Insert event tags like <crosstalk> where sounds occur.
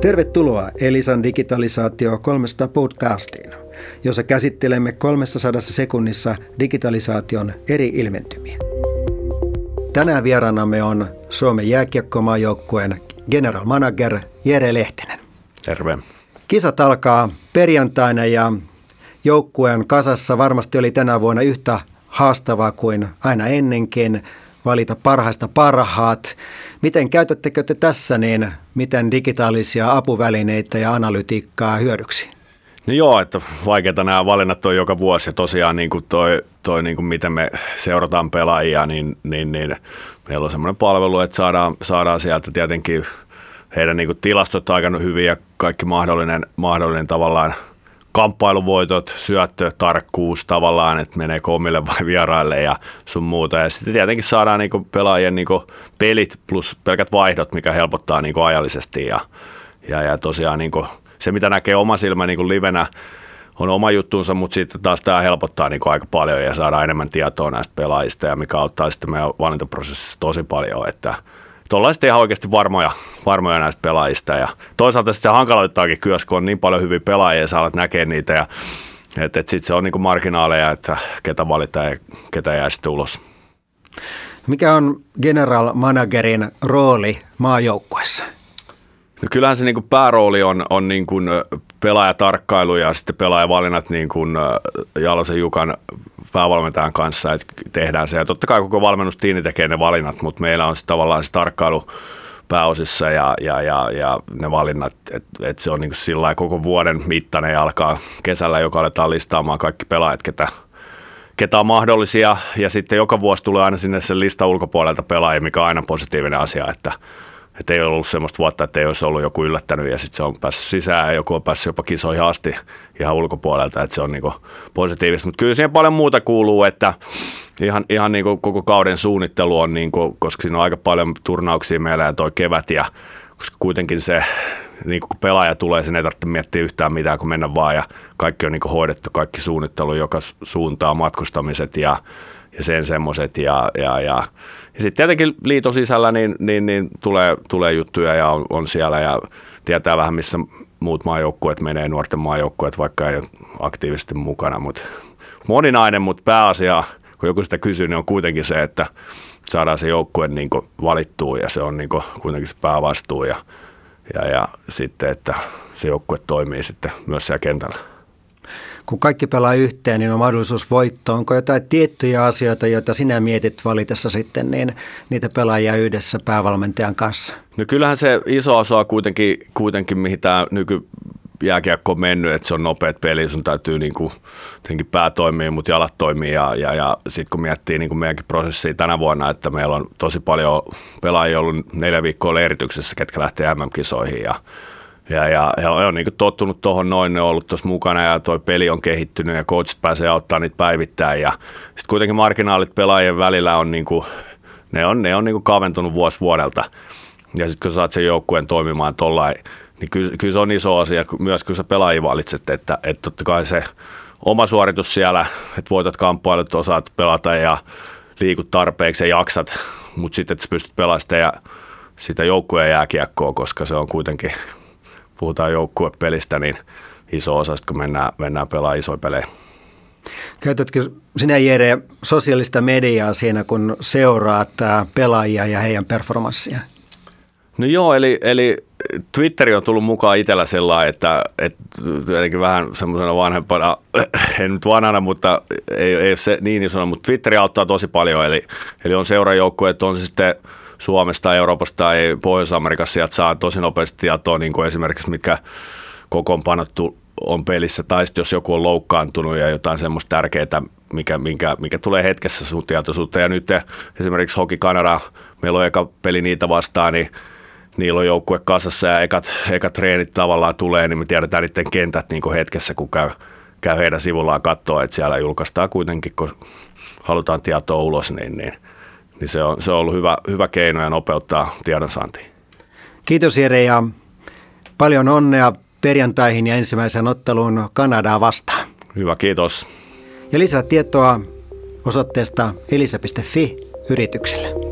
Tervetuloa Elisan digitalisaatio 300 podcastiin, jossa käsittelemme 300 sekunnissa digitalisaation eri ilmentymiä. Tänään vieraanamme on Suomen jääkiekkomaajoukkueen general manager Jere Lehtinen. Terve. Kisat alkaa perjantaina ja joukkueen kasassa varmasti oli tänä vuonna yhtä haastavaa kuin aina ennenkin valita parhaista parhaat. Miten käytättekö te tässä niin, miten digitaalisia apuvälineitä ja analytiikkaa hyödyksi? No joo, että vaikeita nämä valinnat on joka vuosi ja tosiaan niin kuin toi, toi niin kuin miten me seurataan pelaajia, niin, niin, niin meillä on semmoinen palvelu, että saadaan, saadaan sieltä tietenkin heidän niin kuin tilastot aika hyviä ja kaikki mahdollinen, mahdollinen tavallaan – kamppailuvoitot, syöttö, tarkkuus tavallaan, että menee komille vai <laughs> vieraille ja sun muuta. Ja sitten tietenkin saadaan niinku pelaajien niinku pelit plus pelkät vaihdot, mikä helpottaa niinku ajallisesti. Ja, ja, ja tosiaan niinku se, mitä näkee oma silmä niinku livenä, on oma juttuunsa, mutta sitten taas tämä helpottaa niin aika paljon ja saadaan enemmän tietoa näistä pelaajista ja mikä auttaa sitten meidän valintaprosessissa tosi paljon, että – ollaan sitten ihan oikeasti varmoja, varmoja näistä pelaajista. Ja toisaalta sitten se hankaloittaakin kyllä, kun on niin paljon hyviä pelaajia ja sä alat näkee niitä. Ja, että et sitten se on niin kuin marginaaleja, että ketä valitaan ja ketä jää sitten ulos. Mikä on general managerin rooli maajoukkuessa? No kyllähän se niin kuin päärooli on, on niin kuin pelaajatarkkailu ja sitten pelaajavalinnat niin kuin Jalosen Jukan päävalmentajan kanssa, että tehdään se. Ja totta kai koko valmennustiini tekee ne valinnat, mutta meillä on tavallaan se tarkkailu pääosissa ja, ja, ja, ja ne valinnat, että et se on niin sillä koko vuoden mittainen ja alkaa kesällä, joka aletaan listaamaan kaikki pelaajat, ketä, ketä on mahdollisia. Ja sitten joka vuosi tulee aina sinne sen lista ulkopuolelta pelaajia, mikä on aina positiivinen asia, että – että ei ollut semmoista vuotta, että ei olisi ollut joku yllättänyt ja sitten se on päässyt sisään ja joku on päässyt jopa kisoihin asti ihan ulkopuolelta, että se on niinku positiivista. Mutta kyllä siihen paljon muuta kuuluu, että ihan, ihan niinku koko kauden suunnittelu on, niinku, koska siinä on aika paljon turnauksia meillä ja toi kevät ja koska kuitenkin se, niin kun pelaaja tulee, sen ei tarvitse miettiä yhtään mitään, kun mennä vaan ja kaikki on niin hoidettu, kaikki suunnittelu joka suuntaan, matkustamiset ja, ja sen semmoiset ja, ja, ja ja sitten tietenkin liiton sisällä niin, niin, niin tulee, tulee juttuja ja on, on, siellä ja tietää vähän, missä muut maajoukkueet menee, nuorten maajoukkueet, vaikka ei ole aktiivisesti mukana. Mutta moninainen, mutta pääasia, kun joku sitä kysyy, niin on kuitenkin se, että saadaan se joukkue niin valittua ja se on niin kuitenkin se päävastuu ja, ja, ja sitten, että se joukkue toimii sitten myös siellä kentällä kun kaikki pelaa yhteen, niin on mahdollisuus voittoon. Onko jotain tiettyjä asioita, joita sinä mietit valitessa sitten niin niitä pelaajia yhdessä päävalmentajan kanssa? No kyllähän se iso osa kuitenkin, kuitenkin mihin tämä nyky jääkiekko on mennyt, että se on nopeat peli, sun täytyy niin kuin, pää toimii, mutta jalat toimii ja, ja, ja sitten kun miettii niin kuin meidänkin prosessia tänä vuonna, että meillä on tosi paljon pelaajia ollut neljä viikkoa leirityksessä, ketkä lähtee MM-kisoihin ja ja, ja he on niin tottunut tuohon noin, ne on ollut tuossa mukana ja tuo peli on kehittynyt ja coachit pääsee auttaa niitä päivittäin. Ja sitten kuitenkin marginaalit pelaajien välillä on, niin kuin, ne on, ne on niin kuin kaventunut vuosi vuodelta. Ja sitten kun saat sen joukkueen toimimaan tuollain, niin kyllä, kyllä, se on iso asia myös, kun sä pelaajia valitset, että, että totta kai se oma suoritus siellä, että voitat kamppailut, osaat pelata ja liikut tarpeeksi ja jaksat, mutta sitten, että sä pystyt pelaamaan sitä, ja sitä joukkueen jääkiekkoa, koska se on kuitenkin puhutaan joukkuepelistä, niin iso osa, kun mennään, mennään pelaamaan isoja pelejä. Käytätkö sinä Jere sosiaalista mediaa siinä, kun seuraat pelaajia ja heidän performanssia? No joo, eli, eli Twitteri on tullut mukaan itsellä sellainen, että, että jotenkin vähän semmoisena vanhempana, <clears throat> en nyt vanhana, mutta ei, ei se niin isona, mutta Twitteri auttaa tosi paljon, eli, eli on että on se sitten – Suomesta, Euroopasta tai Pohjois-Amerikassa sieltä saa tosi nopeasti tietoa, niin kuin esimerkiksi mitkä kokoonpanot on pelissä, tai sitten jos joku on loukkaantunut ja jotain semmoista tärkeää, mikä, mikä, mikä tulee hetkessä sun tietoisuutta. Ja nyt esimerkiksi Hoki Kanada, meillä on eka peli niitä vastaan, niin niillä on joukkue kasassa ja ekat, ekat treenit tavallaan tulee, niin me tiedetään niiden kentät niin hetkessä, kun käy, käy heidän sivullaan katsoa, että siellä julkaistaan kuitenkin, kun halutaan tietoa ulos, niin, niin niin se on, se on ollut hyvä, hyvä keino ja nopeuttaa tiedonsaantia. Kiitos Jere ja paljon onnea perjantaihin ja ensimmäisen otteluun Kanadaa vastaan. Hyvä, kiitos. Ja lisää tietoa osoitteesta elisa.fi yritykselle.